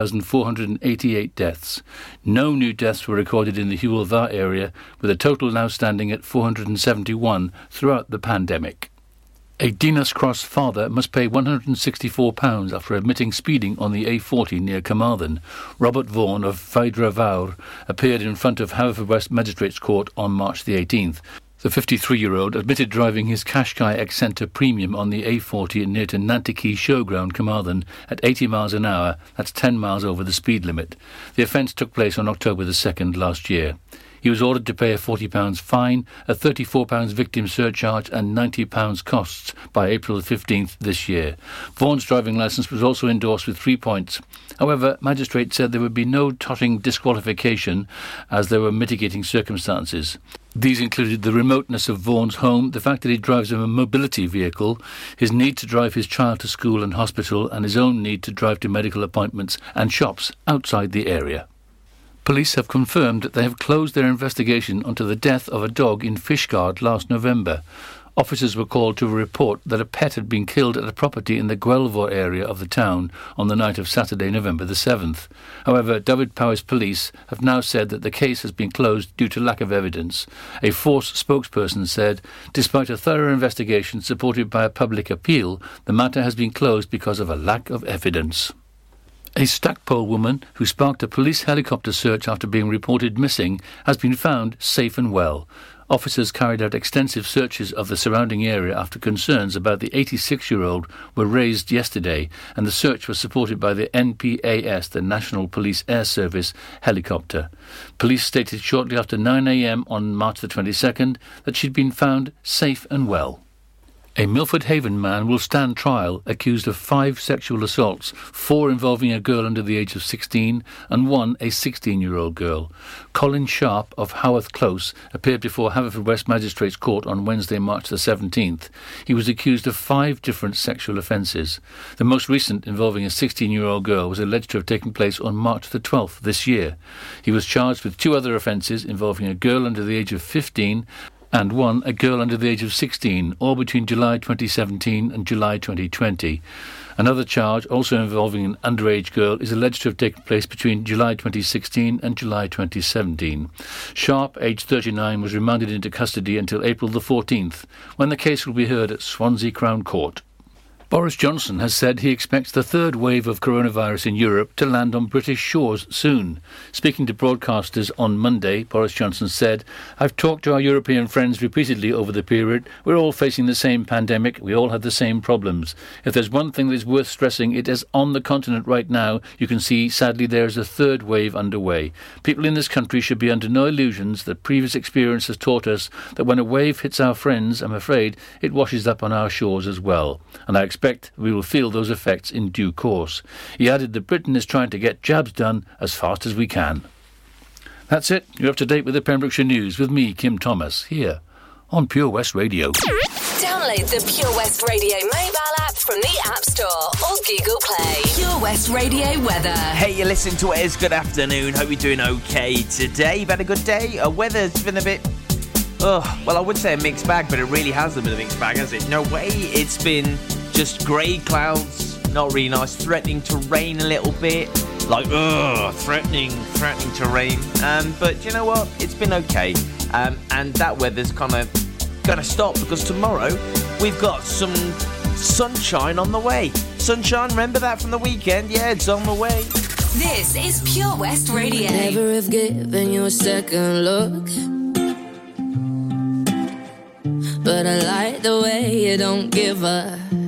1,488 deaths. No new deaths were recorded in the Hywel Dda area, with a total now standing at 471 throughout the pandemic. A Dinas Cross father must pay £164 after admitting speeding on the A40 near Carmarthen. Robert Vaughan of Faidra Fawr appeared in front of Haverfordwest Magistrates Court on March the 18th. The 53-year-old admitted driving his Qashqai Acenta Premium on the A40 near to Nantyci Showground, Carmarthen, at 80 miles an hour. That's 10 miles over the speed limit. The offence took place on October the 2nd last year. He was ordered to pay a £40 fine, a £34 victim surcharge, and £90 costs by April 15th this year. Vaughan's driving licence was also endorsed with three points. However, magistrates said there would be no totting disqualification as there were mitigating circumstances. These included the remoteness of Vaughan's home, the fact that he drives a mobility vehicle, his need to drive his child to school and hospital, and his own need to drive to medical appointments and shops outside the area. Police have confirmed that they have closed their investigation onto the death of a dog in Fishguard last November. Officers were called to report that a pet had been killed at a property in the Guelvor area of the town on the night of Saturday, November the 7th. However, Dyfed-Powys police have now said that the case has been closed due to lack of evidence. A force spokesperson said, despite a thorough investigation supported by a public appeal, the matter has been closed because of a lack of evidence. A Stackpole woman who sparked a police helicopter search after being reported missing has been found safe and well. Officers carried out extensive searches of the surrounding area after concerns about the 86 year old were raised yesterday, and the search was supported by the NPAS, the National Police Air Service helicopter. Police stated shortly after 9 a.m. on March the 22nd that she'd been found safe and well. A Milford Haven man will stand trial accused of five sexual assaults, four involving a girl under the age of 16 and one a 16-year-old girl. Colin Sharp of Haworth Close appeared before Haverfordwest Magistrates Court on Wednesday, March the 17th. He was accused of five different sexual offences. The most recent, involving a 16-year-old girl, was alleged to have taken place on March the 12th this year. He was charged with two other offences involving a girl under the age of 15 and one a girl under the age of 16, all between July 2017 and July 2020. Another charge, also involving an underage girl, is alleged to have taken place between July 2016 and July 2017. Sharp, aged 39, was remanded into custody until April the 14th, when the case will be heard at Swansea Crown Court. Boris Johnson has said he expects the third wave of coronavirus in Europe to land on British shores soon. Speaking to broadcasters on Monday, Boris Johnson said, I've talked to our European friends repeatedly over the period. We're all facing the same pandemic. We all have the same problems. If there's one thing that is worth stressing, it is on the continent right now. You can see, sadly, there is a third wave underway. People in this country should be under no illusions that previous experience has taught us that when a wave hits our friends, I'm afraid, it washes up on our shores as well. And I expect we will feel those effects in due course. He added that Britain is trying to get jabs done as fast as we can. That's it. You're up to date with the Pembrokeshire News with me, Kim Thomas, here on Pure West Radio. Download the Pure West Radio mobile app from the App Store or Google Play. Pure West Radio weather. Hey, you listen to it. It's good afternoon. Hope you're doing okay today. You've had a good day. Uh, weather's been a bit Oh, well, I would say a mixed bag, but it really has been a mixed bag, has it? No way. It's been just grey clouds, not really nice, threatening to rain a little bit. Like, ugh, threatening, threatening to rain. Um, but you know what? It's been okay. Um, and that weather's kind of going to stop because tomorrow we've got some sunshine on the way. Sunshine, remember that from the weekend? Yeah, it's on the way. This is Pure West Radio. Never have given you a second look. But I like the way you don't give a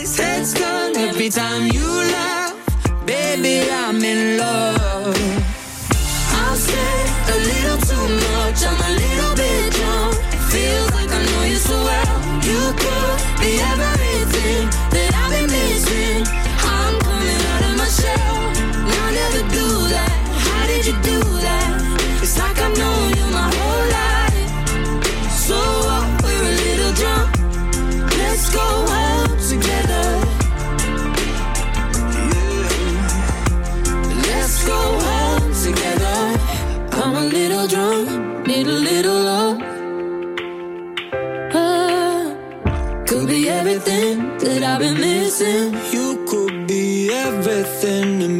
eyes. Head's done every time you laugh. Baby, I'm in love. I've said a little too much, I'm a little bit drunk. Feels like I know you so well. You could I've been missing. You could be everything to me.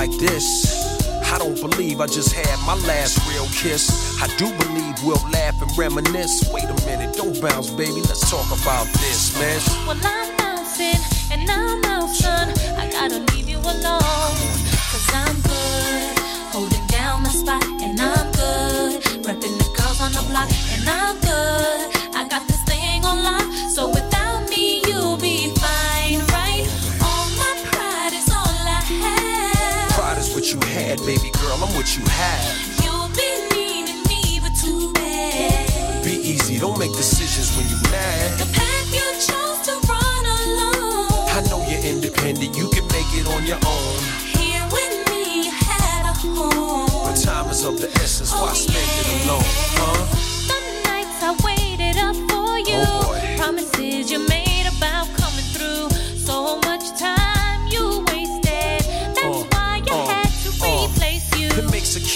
Like this. I don't believe I just had my last real kiss. I do believe we'll laugh and reminisce. Wait a minute, don't bounce, baby. Let's talk about this, man. Well, I'm bouncing and I'm out, son. I gotta leave you alone. Cause I'm good, holding down the spot, and I'm good. Repping the girls on the block, and I'm good. I got this thing on lock, so without me, you'll be had, baby girl. I'm what you have. You'll be needing me, but too bad. Be easy, don't make decisions when you're mad. The path you chose to run alone. I know you're independent, you can make it on your own. Here with me, you had a home. But time is of the essence, why oh, spend it alone, huh? The nights I waited up for you. Oh. Promises you made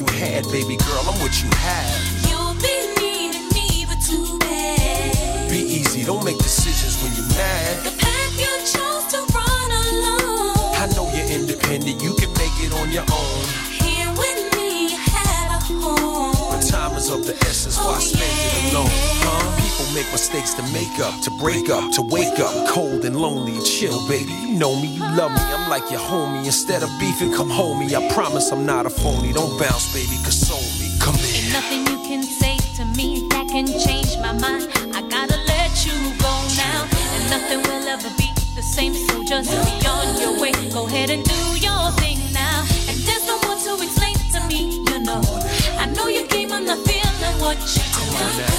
you had, baby girl. I'm what you have. You'll be needing me, but too bad. Be easy, don't make decisions when you're mad. The path you chose to run alone. I know you're independent, you can make it on your own. Here with me, you had a home. But time is of the essence, make mistakes to make up, to break up, to wake up, cold and lonely. Chill, baby. You know me, you love me. I'm like your homie. Instead of beefing, come home me. I promise I'm not a phony. Don't bounce, baby, console me. Come Ain't here. nothing you can say to me that can change my mind. I gotta let you go now, and nothing will ever be the same. So just be on your way. Go ahead and do your thing Your game, I'm not feeling what you do.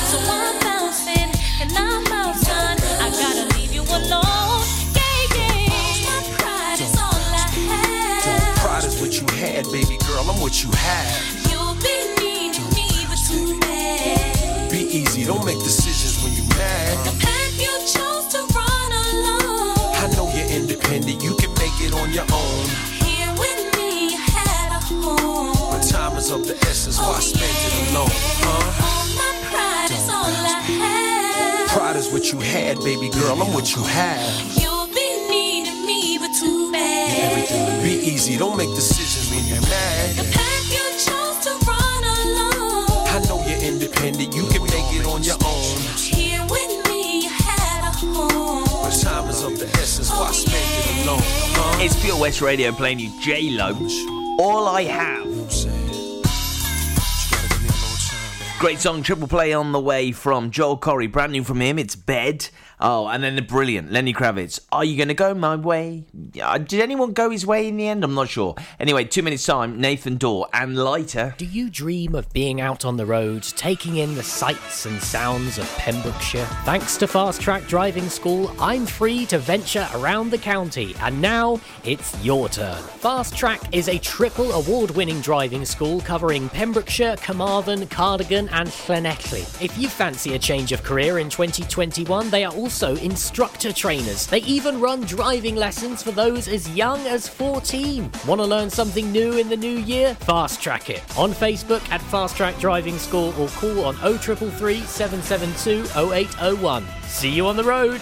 So I'm bouncing and I'm out, son. I gotta leave you alone. Yeah, yeah. My pride is all I have. Pride is what you had, baby girl. I'm what you have. You'll be needing me, but too bad. Be easy, don't make decisions when you're mad. The path you chose to run alone. I know you're independent, you can make it on your own. Is of the essence, why oh, spend it alone, huh? All my pride is all I have. Pride is what you had, baby girl. I'm what you have. You'll be needing me, but too bad. Be easy, don't make decisions when you're The path you chose to run alone. I know you're independent, you can make it on your own. Here with me, you had a home. But time is of the essence, why oh, spend it alone, huh? It's Pure West Radio playing you J Lo. All I have. Great song, triple play on the way from Joel Corry. Brand new from him, it's Bed. Oh, and then the brilliant Lenny Kravitz. Are you going to go my way? Uh, Did anyone go his way in the end? I'm not sure. Anyway, two minutes time, Nathan Dawe and Lighter. Do you dream of being out on the roads, taking in the sights and sounds of Pembrokeshire? Thanks to Fast Track Driving School, I'm free to venture around the county, and now it's your turn. Fast Track is a triple award winning driving school covering Pembrokeshire, Carmarthen, Cardigan, and Llanelli. If you fancy a change of career in 2021, they are also instructor trainers. They even run driving lessons for those as young as 14. Want to learn something new in the new year? Fast Track it on Facebook at Fast Track Driving School or call on 0333 772 0801. See you on the road.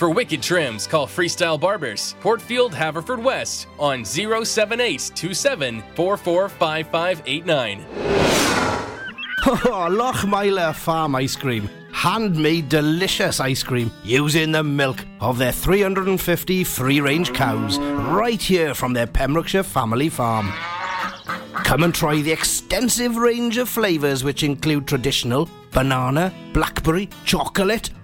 For wicked trims, call Freestyle Barbers, Portfield, Haverfordwest, on 07827 445589. Oh, Lochmeyler Farm Ice Cream. Handmade delicious ice cream using the milk of their 350 free range cows right here from their Pembrokeshire family farm. Come and try the extensive range of flavours which include traditional banana, blackberry, chocolate,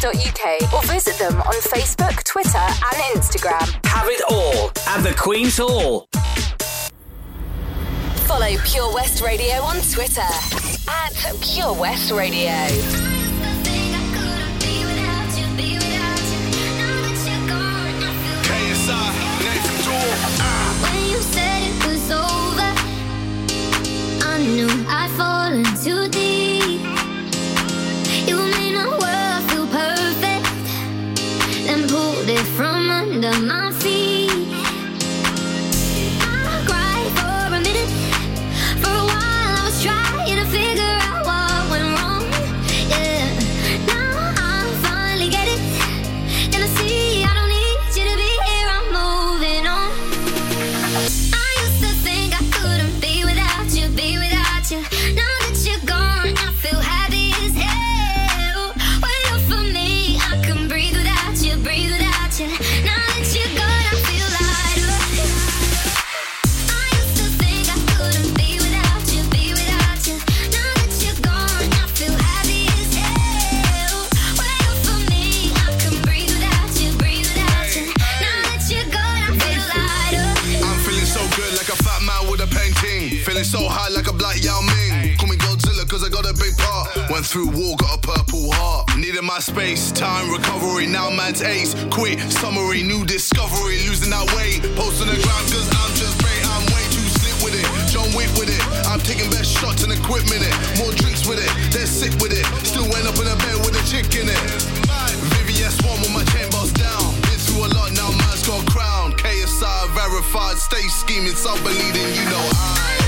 queentalk.co.uk or visit them on Facebook, Twitter, and Instagram. Have it all at the Queen's Hall. Follow Pure West Radio on Twitter at Pure West Radio. When you said it was over, I knew I- Went through war, got a purple heart. Needed my space, time, recovery. Now man's ace. Quit, summary, new discovery. Losing that weight. Post on the ground cause I'm just bait. I'm way too slick with it. John Wick with it. I'm taking best shots and equipment it. More drinks with it. They're sick with it. Still went up in a bed with a chick in it. Vivian Swan with my chain boss down. Been through a lot now, man's got crown. KSI verified, stay scheming, some believing, you know I.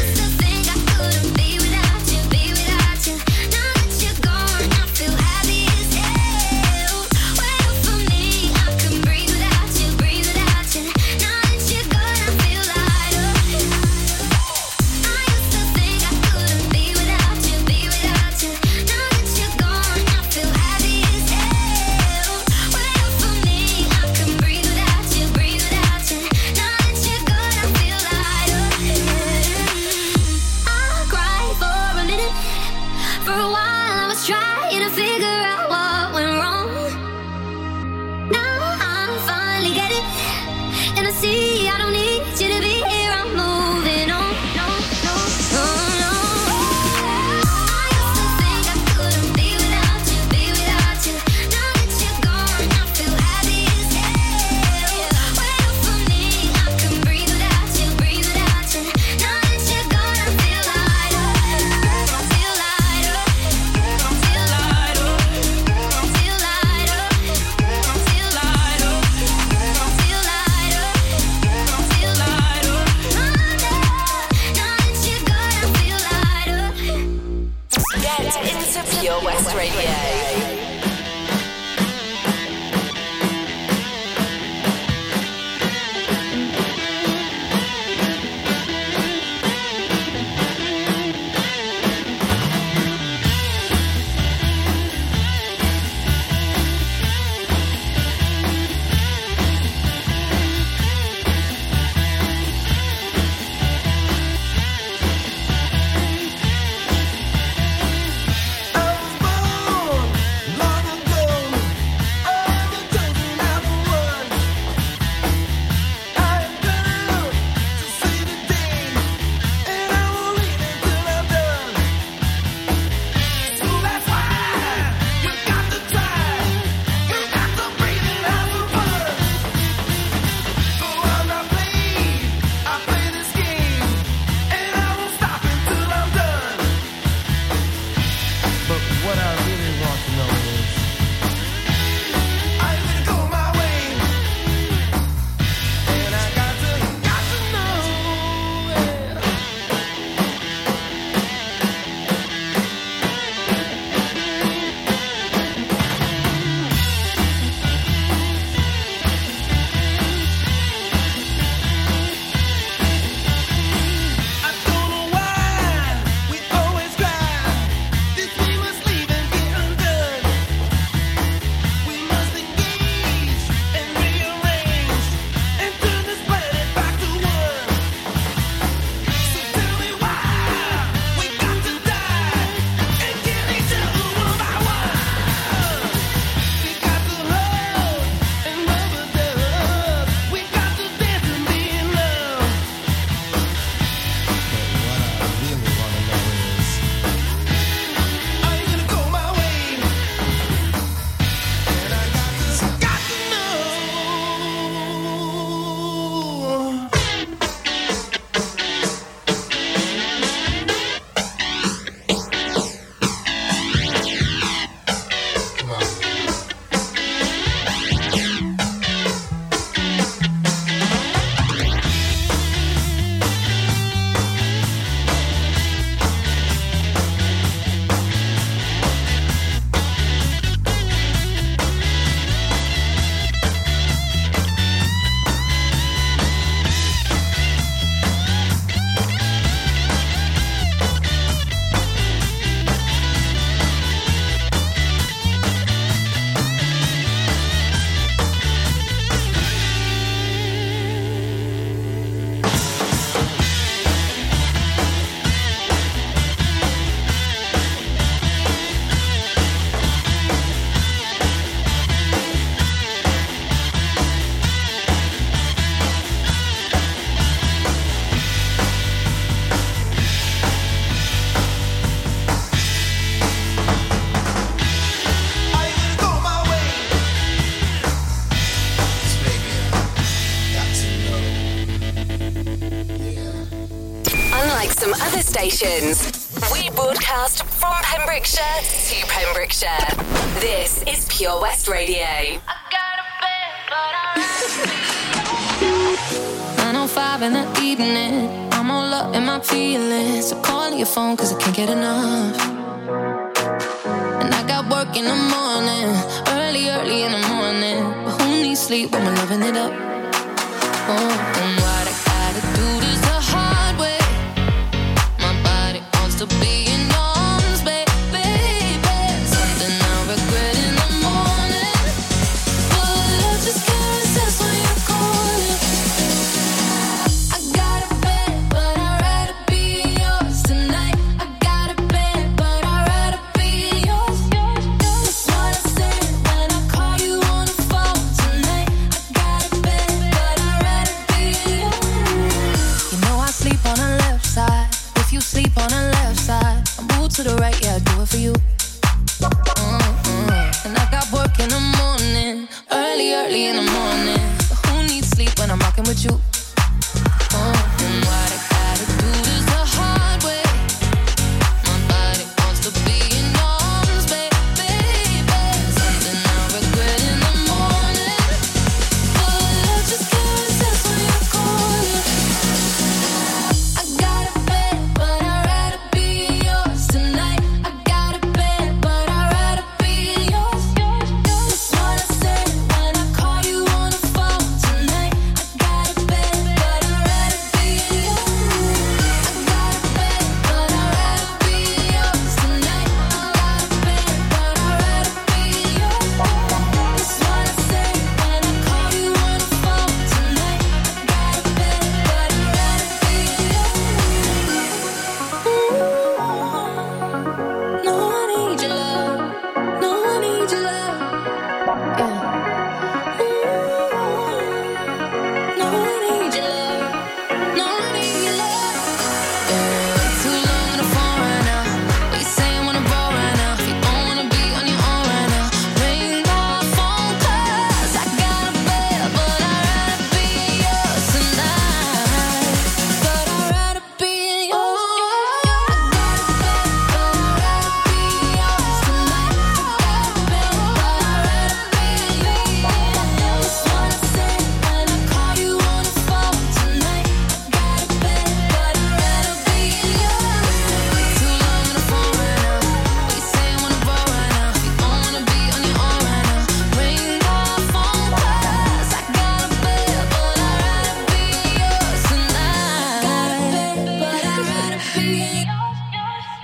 on the left side, I move to the right, yeah, I do it for you.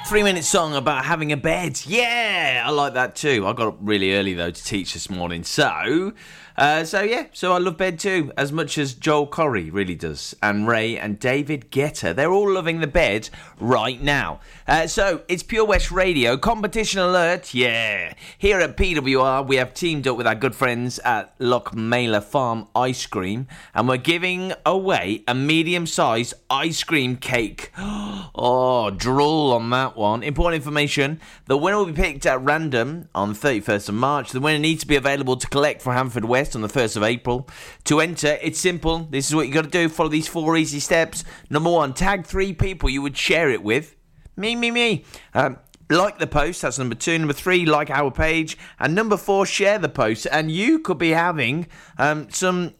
Three minute song about having a bed. Yeah, I like that too. I got up really early though to teach this morning. So, uh, so yeah, so I love bed too, as much as Joel Corry really does, and Raye and David Guetta. They're all loving the bed right now. Uh, so it's Pure West Radio competition alert. Yeah, here at PWR we have teamed up with our good friends at Lochmeyler Farm Ice Cream, and we're giving away a medium-sized ice cream cake. Oh, drool on that one. Important information. The winner will be picked at random on 31st of March. The winner needs to be available to collect for Haverfordwest on the 1st of April. To enter, it's simple. This is what you got to do. Follow these four easy steps. Number one, tag three people you would share it with. Me, me, me. Um, like the post, that's number two. Number three, like our page. And number four, share the post. And you could be having um, some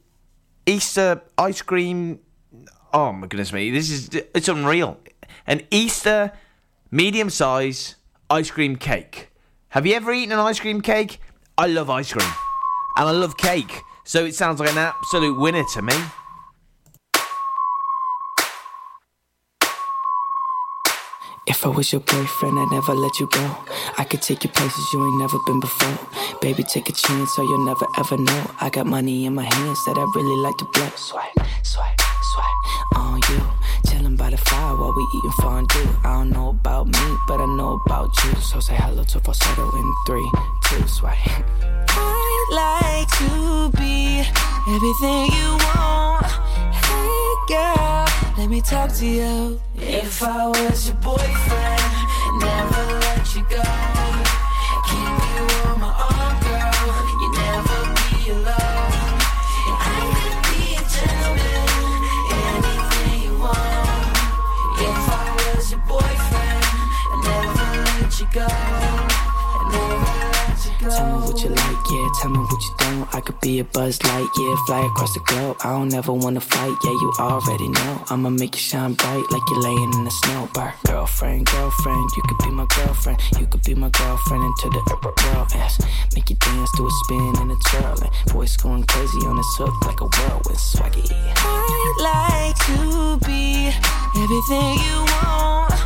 Easter ice cream. Oh my goodness me, this is it's unreal. An Easter medium size ice cream cake. Have you ever eaten an ice cream cake? I love ice cream. And I love cake. So it sounds like an absolute winner to me. If I was your boyfriend, I'd never let you go. I could take you places you ain't never been before. Baby, take a chance, so you'll never ever know. I got money in my hands that I really like to blow. Swipe, swipe, swipe on you. Chilling by the fire while we eating fondue. I don't know about me, but I know about you. So say hello to falsetto in three, two, swipe. like to be everything you want. Hey, girl, let me talk to you. If I was your boyfriend, never let you go. Keep you on my arm, girl. You never be alone. I could be a gentleman, anything you want. If I was your boyfriend, never let you go. Tell me what you like, yeah. Tell me what you don't. I could be a buzz light, yeah. Fly across the globe. I don't ever wanna fight, yeah. You already know. I'ma make you shine bright like you're laying in the snow. Bar. Girlfriend, girlfriend, you could be my girlfriend. You could be my girlfriend into the world. Yes. Make you dance to a spin and a twirl. And voice going crazy on this hook like a whirlwind swaggy. I'd like to be everything you want.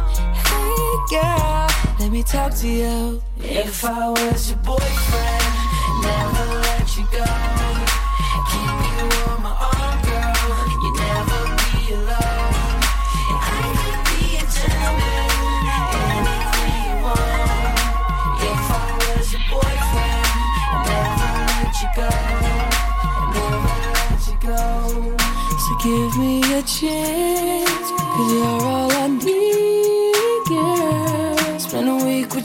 Hey girl, let me talk to you. If I was your boyfriend, never let you go. Keep my arm, girl. You never be alone. I could be anything you want. If I was your boyfriend, never let you go. Never let you go. So give me a chance, cause you're all I need,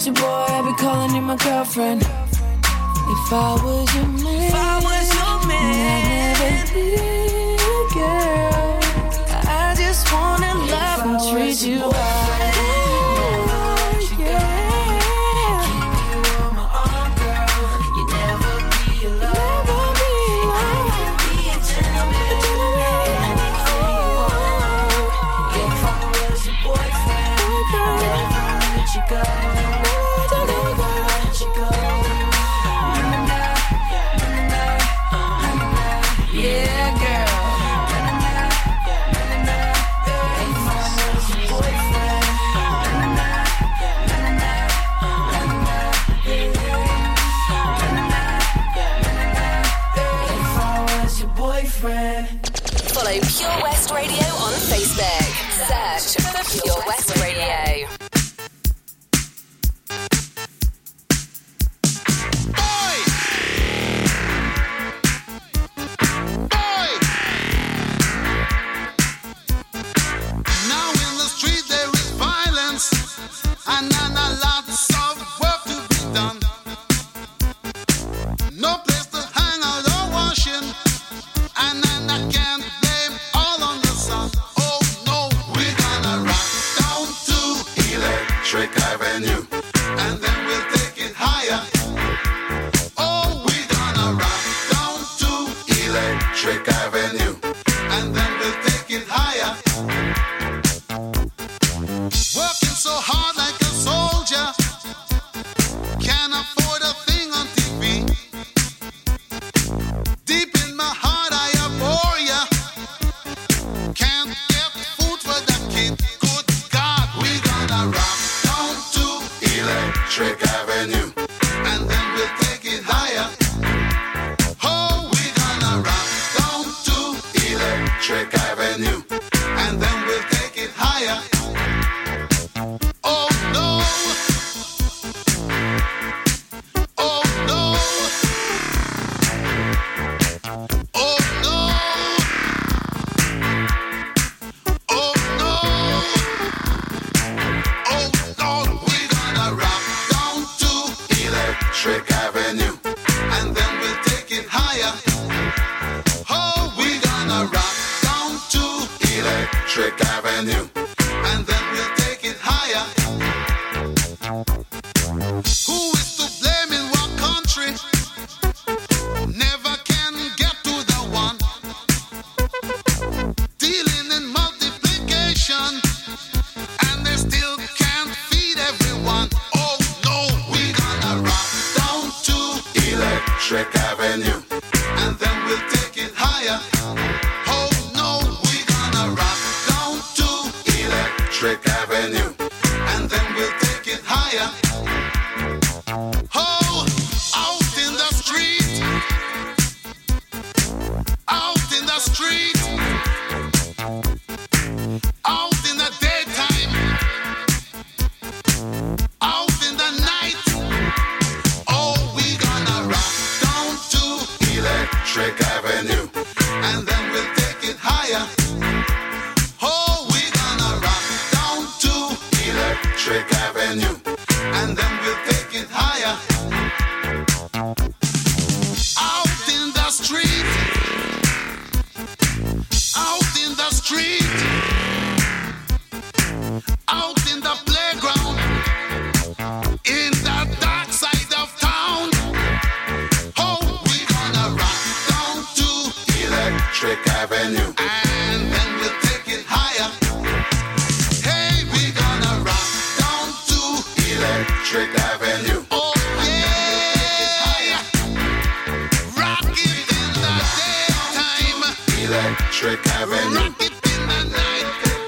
your boy, I'll be calling you my girlfriend. If I was your man, if I was your man, I'd never leave, girl. I just wanna love and treat you right.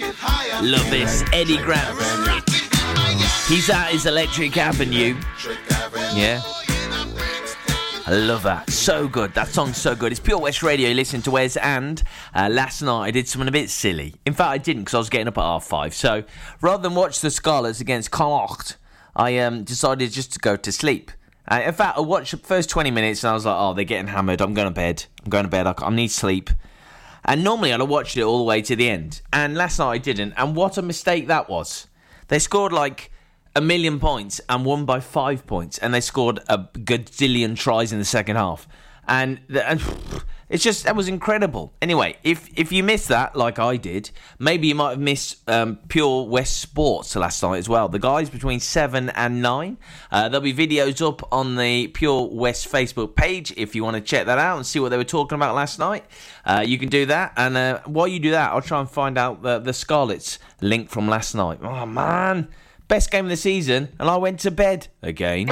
It higher. Love this. Eddie Grant. He's at his Electric Avenue. Yeah. I love that. So good. That song's so good. It's Pure West Radio. You listen to Wes, and uh, last night I did something a bit silly. In fact, I didn't because I was getting up at half five. So rather than watch the Scarlets against Connacht, I um, decided just to go to sleep. Uh, in fact, I watched the first 20 minutes and I was like, oh, they're getting hammered. I'm going to bed. I'm going to bed. I, I need sleep. And normally I'd have watched it all the way to the end. And last night I didn't. And what a mistake that was. They scored like a million points and won by five points. And they scored a gazillion tries in the second half. And, the, and it's just, that was incredible. Anyway, if, if you missed that, like I did, maybe you might have missed um, Pure West Sports last night as well. The guys between 7 and 9. Uh, there'll be videos up on the Pure West Facebook page if you want to check that out and see what they were talking about last night. Uh, you can do that. And uh, while you do that, I'll try and find out the, the Scarlets link from last night. Oh, man. Best game of the season, and I went to bed again.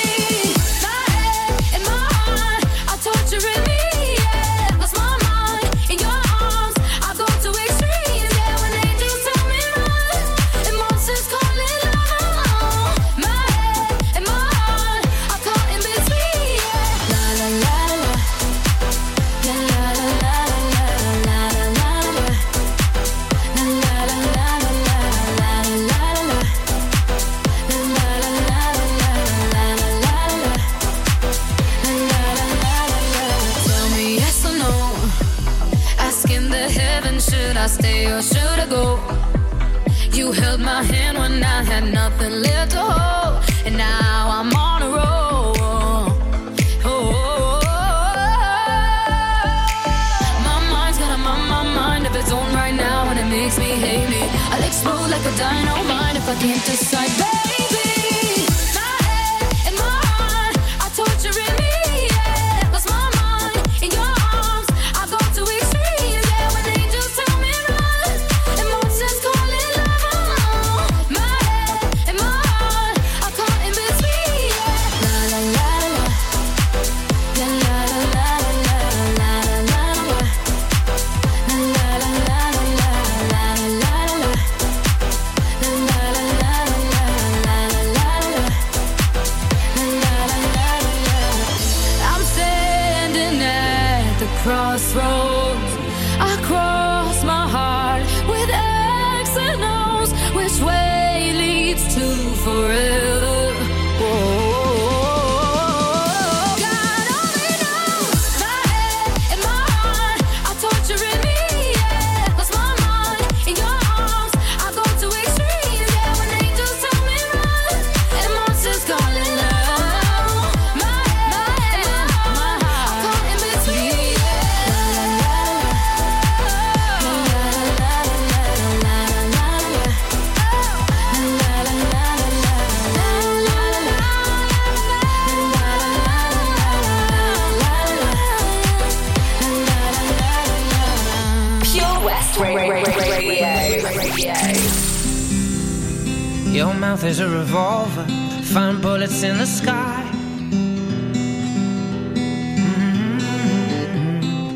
Is a revolver, find bullets in the sky. Mhm.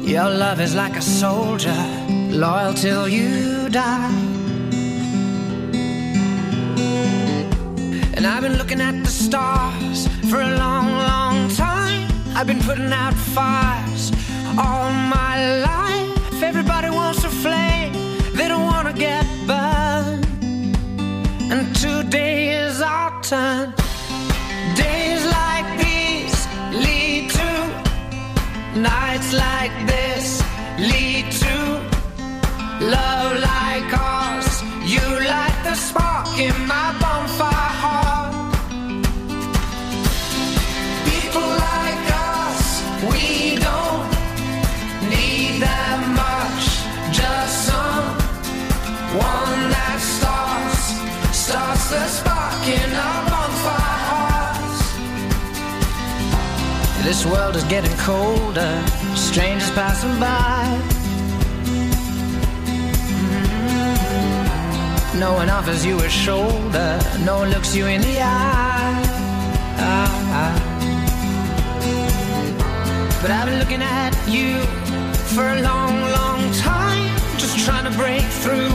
Your love is like a soldier, loyal till you die. And I've been looking at the stars for a long, long time. I've been putting out fires all my life. This world is getting colder, strangers passing by. Mm. No one offers you a shoulder, no one looks you in the eye. But I've been looking at you for a long, long time, just trying to break through,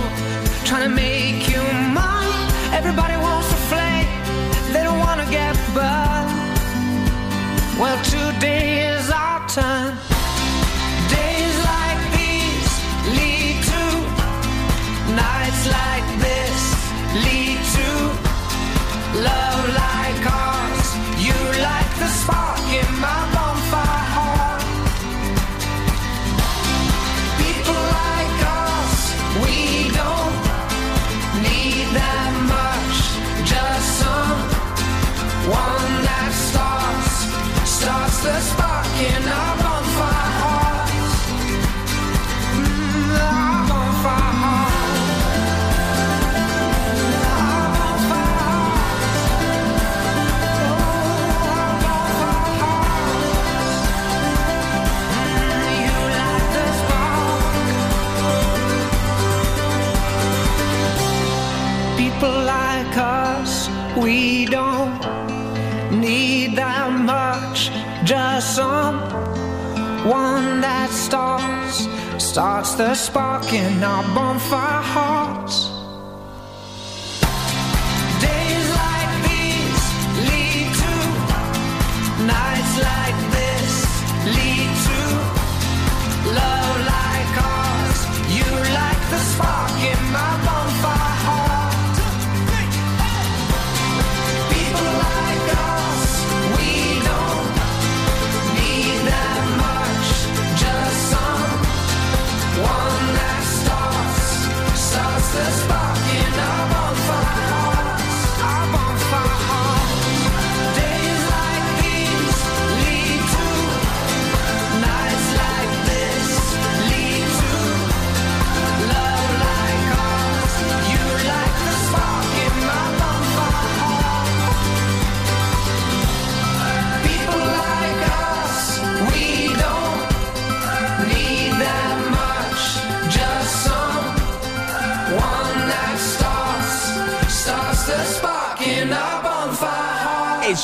trying to make you mine. Everybody wants to flame, one that starts, starts the spark in our bonfire hearts.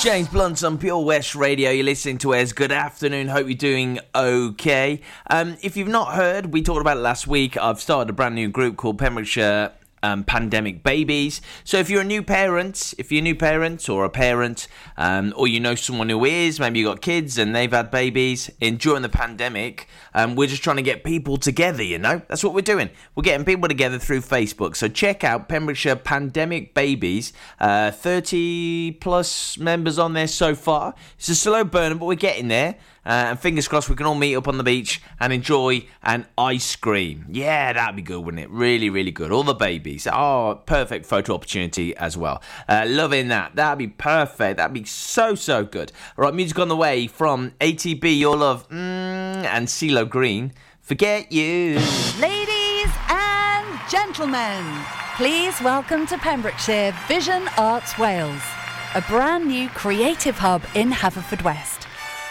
James Blunt on Pure West Radio. You're listening to us. Good afternoon. Hope you're doing okay. Um, if you've not heard, we talked about it last week. I've started a brand new group called Pembrokeshire um, Pandemic Babies. So if you're a new parent, if you're a new parent or a parent, um, or you know someone who is, maybe you've got kids and they've had babies in during the pandemic, um, we're just trying to get people together. You know, that's what we're doing. We're getting people together through Facebook. So check out Pembrokeshire Pandemic Babies. Uh, 30 plus members on there so far. It's a slow burner, but we're getting there. Uh, and fingers crossed we can all meet up on the beach and enjoy an ice cream. Yeah, that'd be good, wouldn't it? Really, really good. All the babies. Oh, perfect photo opportunity as well. Uh, loving that. That'd be perfect. That'd be so, so good. All right, music on the way from ATB, Your Love, mm, and CeeLo Green. Forget you. Ladies and gentlemen, please welcome to Pembrokeshire Vision Arts Wales, a brand new creative hub in Haverfordwest.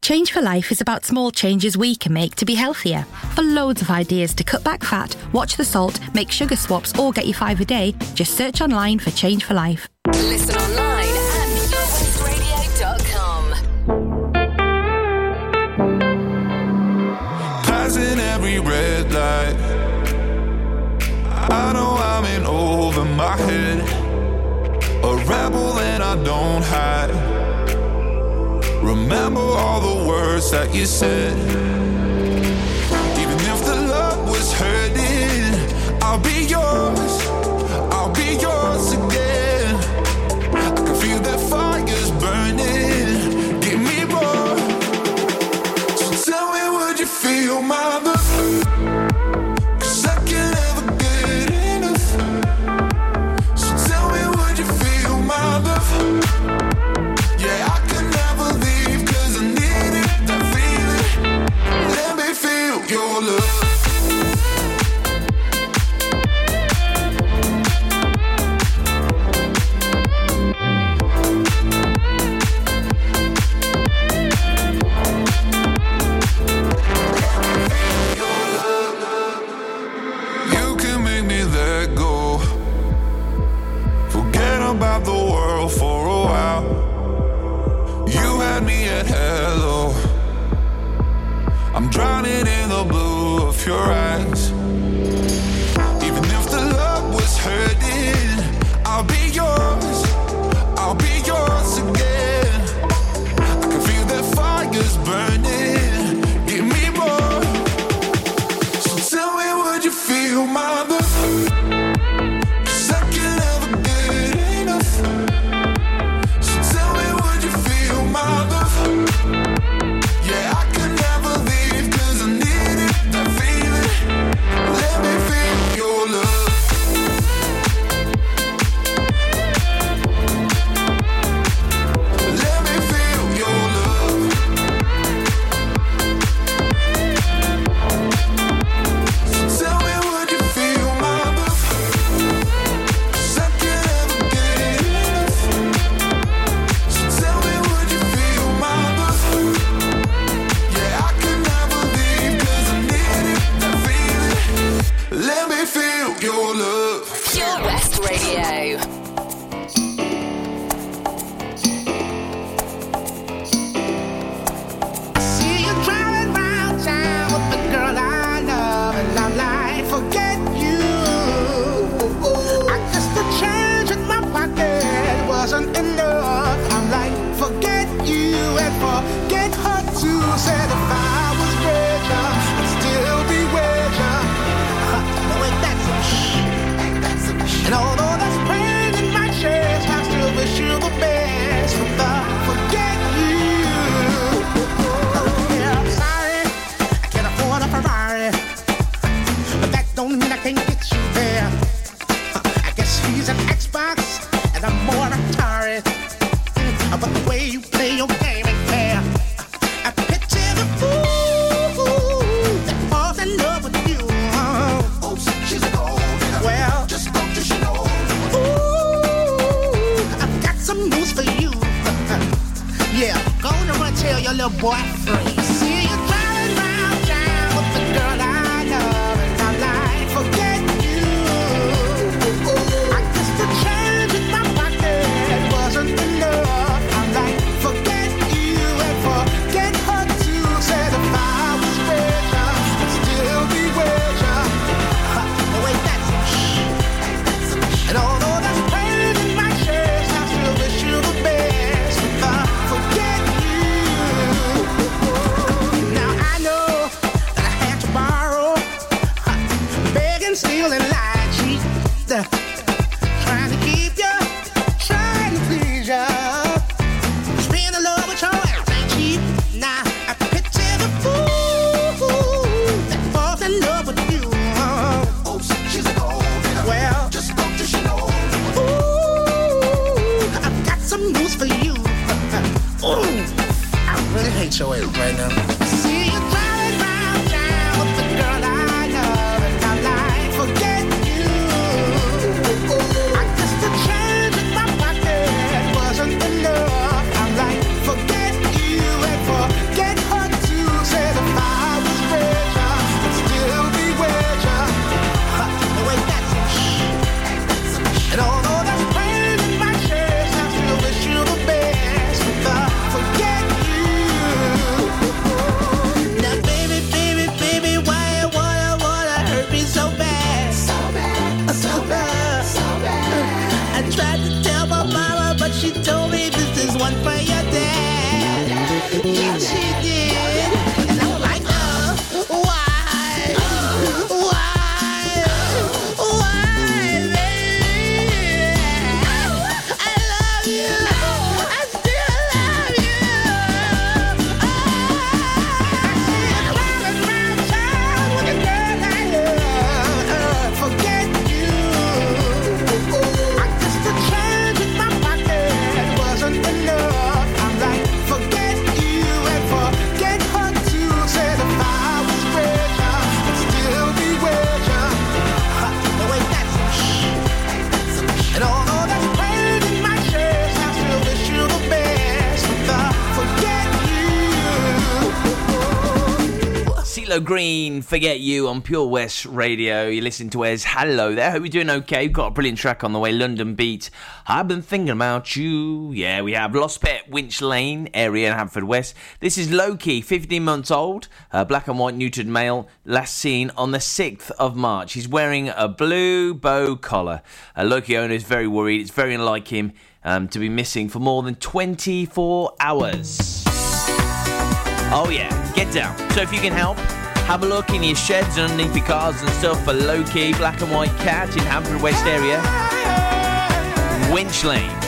Change for Life is about small changes we can make to be healthier. For loads of ideas to cut back fat, watch the salt, make sugar swaps, or get your five a day, just search online for Change for Life. Listen online at purewestradio.com. Passing every red light. I know I'm in over my head. A rebel and I don't hide. Remember all the words that you said. Even if the love was hurting, I'll be yours. I'll be yours again. I can feel that fire's burning. Give me more. So tell me, would you feel my? love? have the world for a while. You had me at hello. I'm drowning in the blue of your eyes. Even if the love was hurting, I'll be yours. Green, Forget You on Pure West Radio. You listen to Ez Hello there. Hope you're doing okay. We've got a brilliant track on the way, London Beat. I've been thinking about you. Yeah, we have Lost Pet, Winch Lane area in Haverfordwest. This is Loki, 15 months old, uh, black and white neutered male, last seen on the 6th of March. He's wearing a blue bow collar. Loki owner is very worried. It's very unlike him um, to be missing for more than 24 hours. Oh, yeah, get down. So if you can help, have a look in your sheds underneath your cars and stuff for Loki black and white cat in Haverfordwest area. Winch Lane.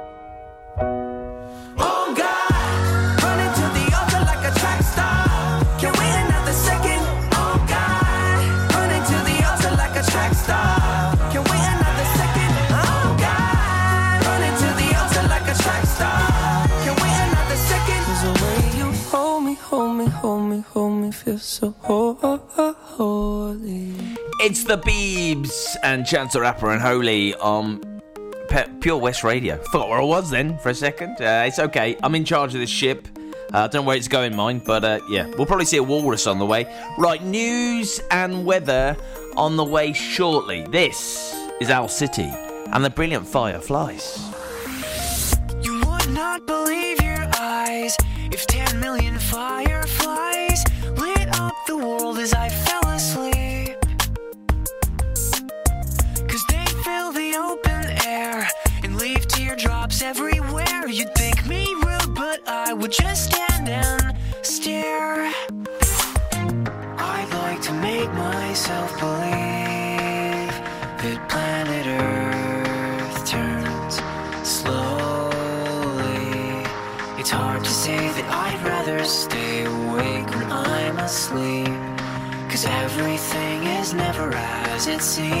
Hold me, hold me, feel so holy. It's the Beebs and Chance the Rapper and Holy on Pe- Pure West Radio. Forgot where I was then for a second. Uh, it's okay. I'm in charge of this ship. Uh, don't know where it's going, mine, but uh, yeah, we'll probably see a walrus on the way. Right, news and weather on the way shortly. This is Owl City and the brilliant Fireflies. Not believe your eyes if 10 million fireflies lit up the world as I fell asleep. Cause they fill the open air and leave teardrops everywhere. You'd think me rude, but I would just stand and stare. I'd like to make myself believe never as it seems.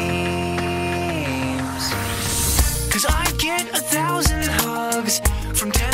Cause I get a thousand hugs from 10,000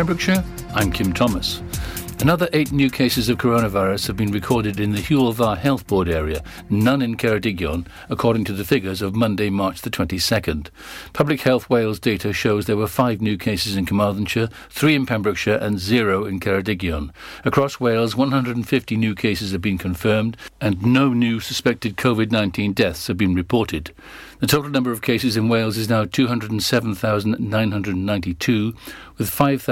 Pembrokeshire, I'm Kim Thomas. Another eight new cases of coronavirus have been recorded in the Dda Health Board area, none in Ceredigion, according to the figures of Monday, March the 22nd. Public Health Wales data shows there were five new cases in Carmarthenshire, three in Pembrokeshire, and zero in Ceredigion. Across Wales, 150 new cases have been confirmed, and no new suspected COVID 19 deaths have been reported. The total number of cases in Wales is now 207,992, with 5,000